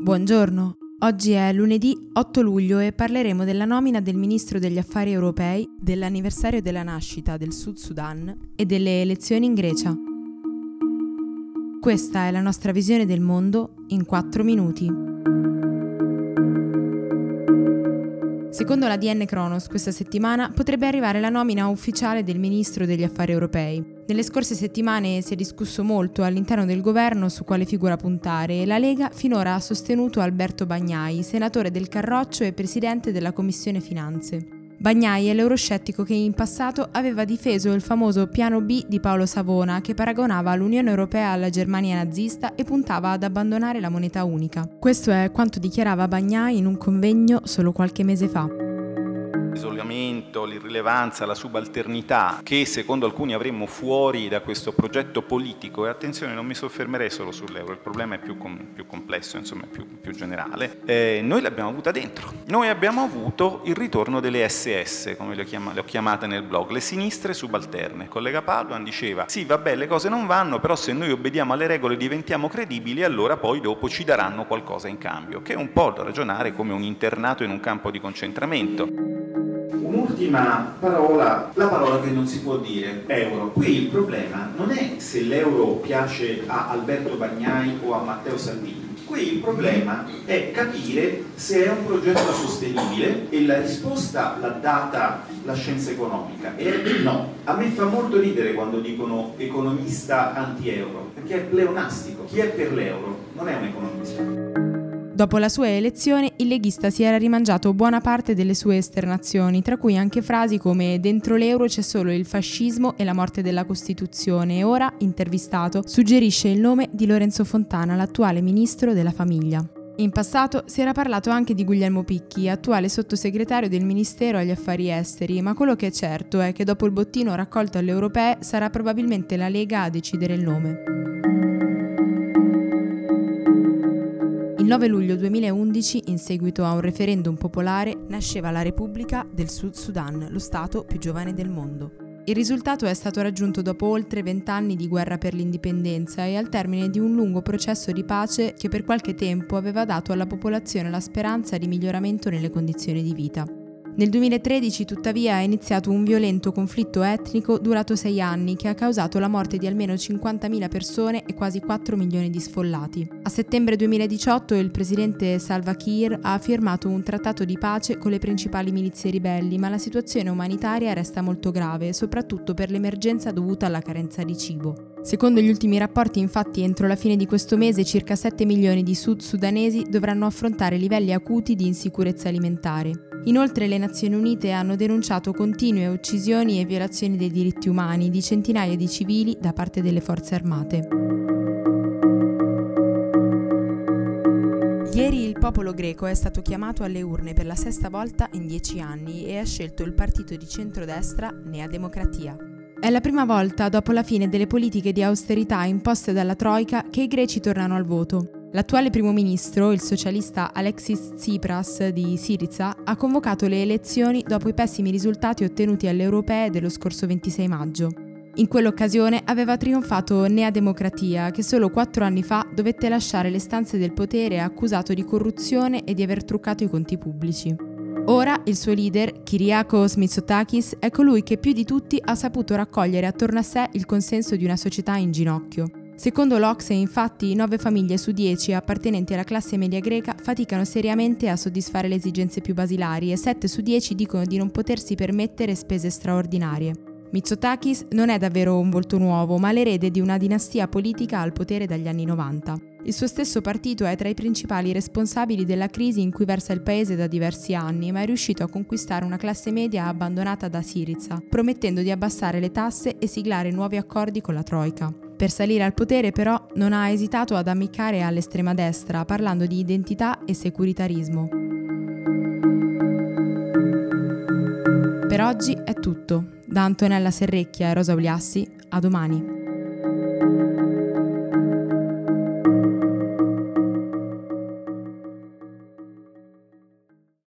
Buongiorno, oggi è lunedì 8 luglio e parleremo della nomina del Ministro degli Affari Europei, dell'anniversario della nascita del Sud Sudan e delle elezioni in Grecia. Questa è la nostra visione del mondo in 4 minuti. Secondo la DN Kronos, questa settimana potrebbe arrivare la nomina ufficiale del ministro degli affari europei. Nelle scorse settimane si è discusso molto all'interno del governo su quale figura puntare e la Lega finora ha sostenuto Alberto Bagnai, senatore del Carroccio e presidente della Commissione Finanze. Bagnai è l'euroscettico che in passato aveva difeso il famoso piano B di Paolo Savona che paragonava l'Unione Europea alla Germania nazista e puntava ad abbandonare la moneta unica. Questo è quanto dichiarava Bagnai in un convegno solo qualche mese fa l'isolamento, l'irrilevanza, la subalternità che secondo alcuni avremmo fuori da questo progetto politico e attenzione non mi soffermerei solo sull'euro, il problema è più, com- più complesso, insomma più, più generale, eh, noi l'abbiamo avuta dentro, noi abbiamo avuto il ritorno delle SS, come le ho, chiam- le ho chiamate nel blog, le sinistre subalterne. Il collega Paduan diceva sì vabbè le cose non vanno, però se noi obbediamo alle regole diventiamo credibili allora poi dopo ci daranno qualcosa in cambio, che è un po' da ragionare come un internato in un campo di concentramento. Un'ultima parola, la parola che non si può dire, euro. Qui il problema non è se l'euro piace a Alberto Bagnai o a Matteo Salvini. Qui il problema è capire se è un progetto sostenibile e la risposta l'ha data la scienza economica e no. A me fa molto ridere quando dicono economista anti-euro, perché è pleonastico. Chi è per l'euro non è un economista. Dopo la sua elezione, il leghista si era rimangiato buona parte delle sue esternazioni, tra cui anche frasi come dentro l'euro c'è solo il fascismo e la morte della Costituzione e ora, intervistato, suggerisce il nome di Lorenzo Fontana, l'attuale ministro della famiglia. In passato si era parlato anche di Guglielmo Picchi, attuale sottosegretario del Ministero agli Affari Esteri, ma quello che è certo è che dopo il bottino raccolto alle europee sarà probabilmente la Lega a decidere il nome. 9 luglio 2011, in seguito a un referendum popolare, nasceva la Repubblica del Sud Sudan, lo Stato più giovane del mondo. Il risultato è stato raggiunto dopo oltre vent'anni di guerra per l'indipendenza e al termine di un lungo processo di pace che per qualche tempo aveva dato alla popolazione la speranza di miglioramento nelle condizioni di vita. Nel 2013 tuttavia è iniziato un violento conflitto etnico durato sei anni che ha causato la morte di almeno 50.000 persone e quasi 4 milioni di sfollati. A settembre 2018 il presidente Salva Kiir ha firmato un trattato di pace con le principali milizie ribelli, ma la situazione umanitaria resta molto grave, soprattutto per l'emergenza dovuta alla carenza di cibo. Secondo gli ultimi rapporti, infatti, entro la fine di questo mese circa 7 milioni di sud-sudanesi dovranno affrontare livelli acuti di insicurezza alimentare. Inoltre le Nazioni Unite hanno denunciato continue uccisioni e violazioni dei diritti umani di centinaia di civili da parte delle forze armate. Ieri il popolo greco è stato chiamato alle urne per la sesta volta in dieci anni e ha scelto il partito di centrodestra Nea Democratia. È la prima volta dopo la fine delle politiche di austerità imposte dalla Troica che i greci tornano al voto. L'attuale primo ministro, il socialista Alexis Tsipras di Syriza, ha convocato le elezioni dopo i pessimi risultati ottenuti alle europee dello scorso 26 maggio. In quell'occasione aveva trionfato Nea Democratia, che solo quattro anni fa dovette lasciare le stanze del potere accusato di corruzione e di aver truccato i conti pubblici. Ora il suo leader, Kyriakos Mitsotakis, è colui che più di tutti ha saputo raccogliere attorno a sé il consenso di una società in ginocchio. Secondo l'Ocse, infatti, 9 famiglie su 10 appartenenti alla classe media greca faticano seriamente a soddisfare le esigenze più basilari e 7 su 10 dicono di non potersi permettere spese straordinarie. Mitsotakis non è davvero un volto nuovo, ma l'erede di una dinastia politica al potere dagli anni 90. Il suo stesso partito è tra i principali responsabili della crisi in cui versa il paese da diversi anni, ma è riuscito a conquistare una classe media abbandonata da Siriza, promettendo di abbassare le tasse e siglare nuovi accordi con la Troica. Per salire al potere però non ha esitato ad ammiccare all'estrema destra, parlando di identità e securitarismo. Per oggi è tutto. Da Antonella Serrecchia e Rosa Uliassi, a domani.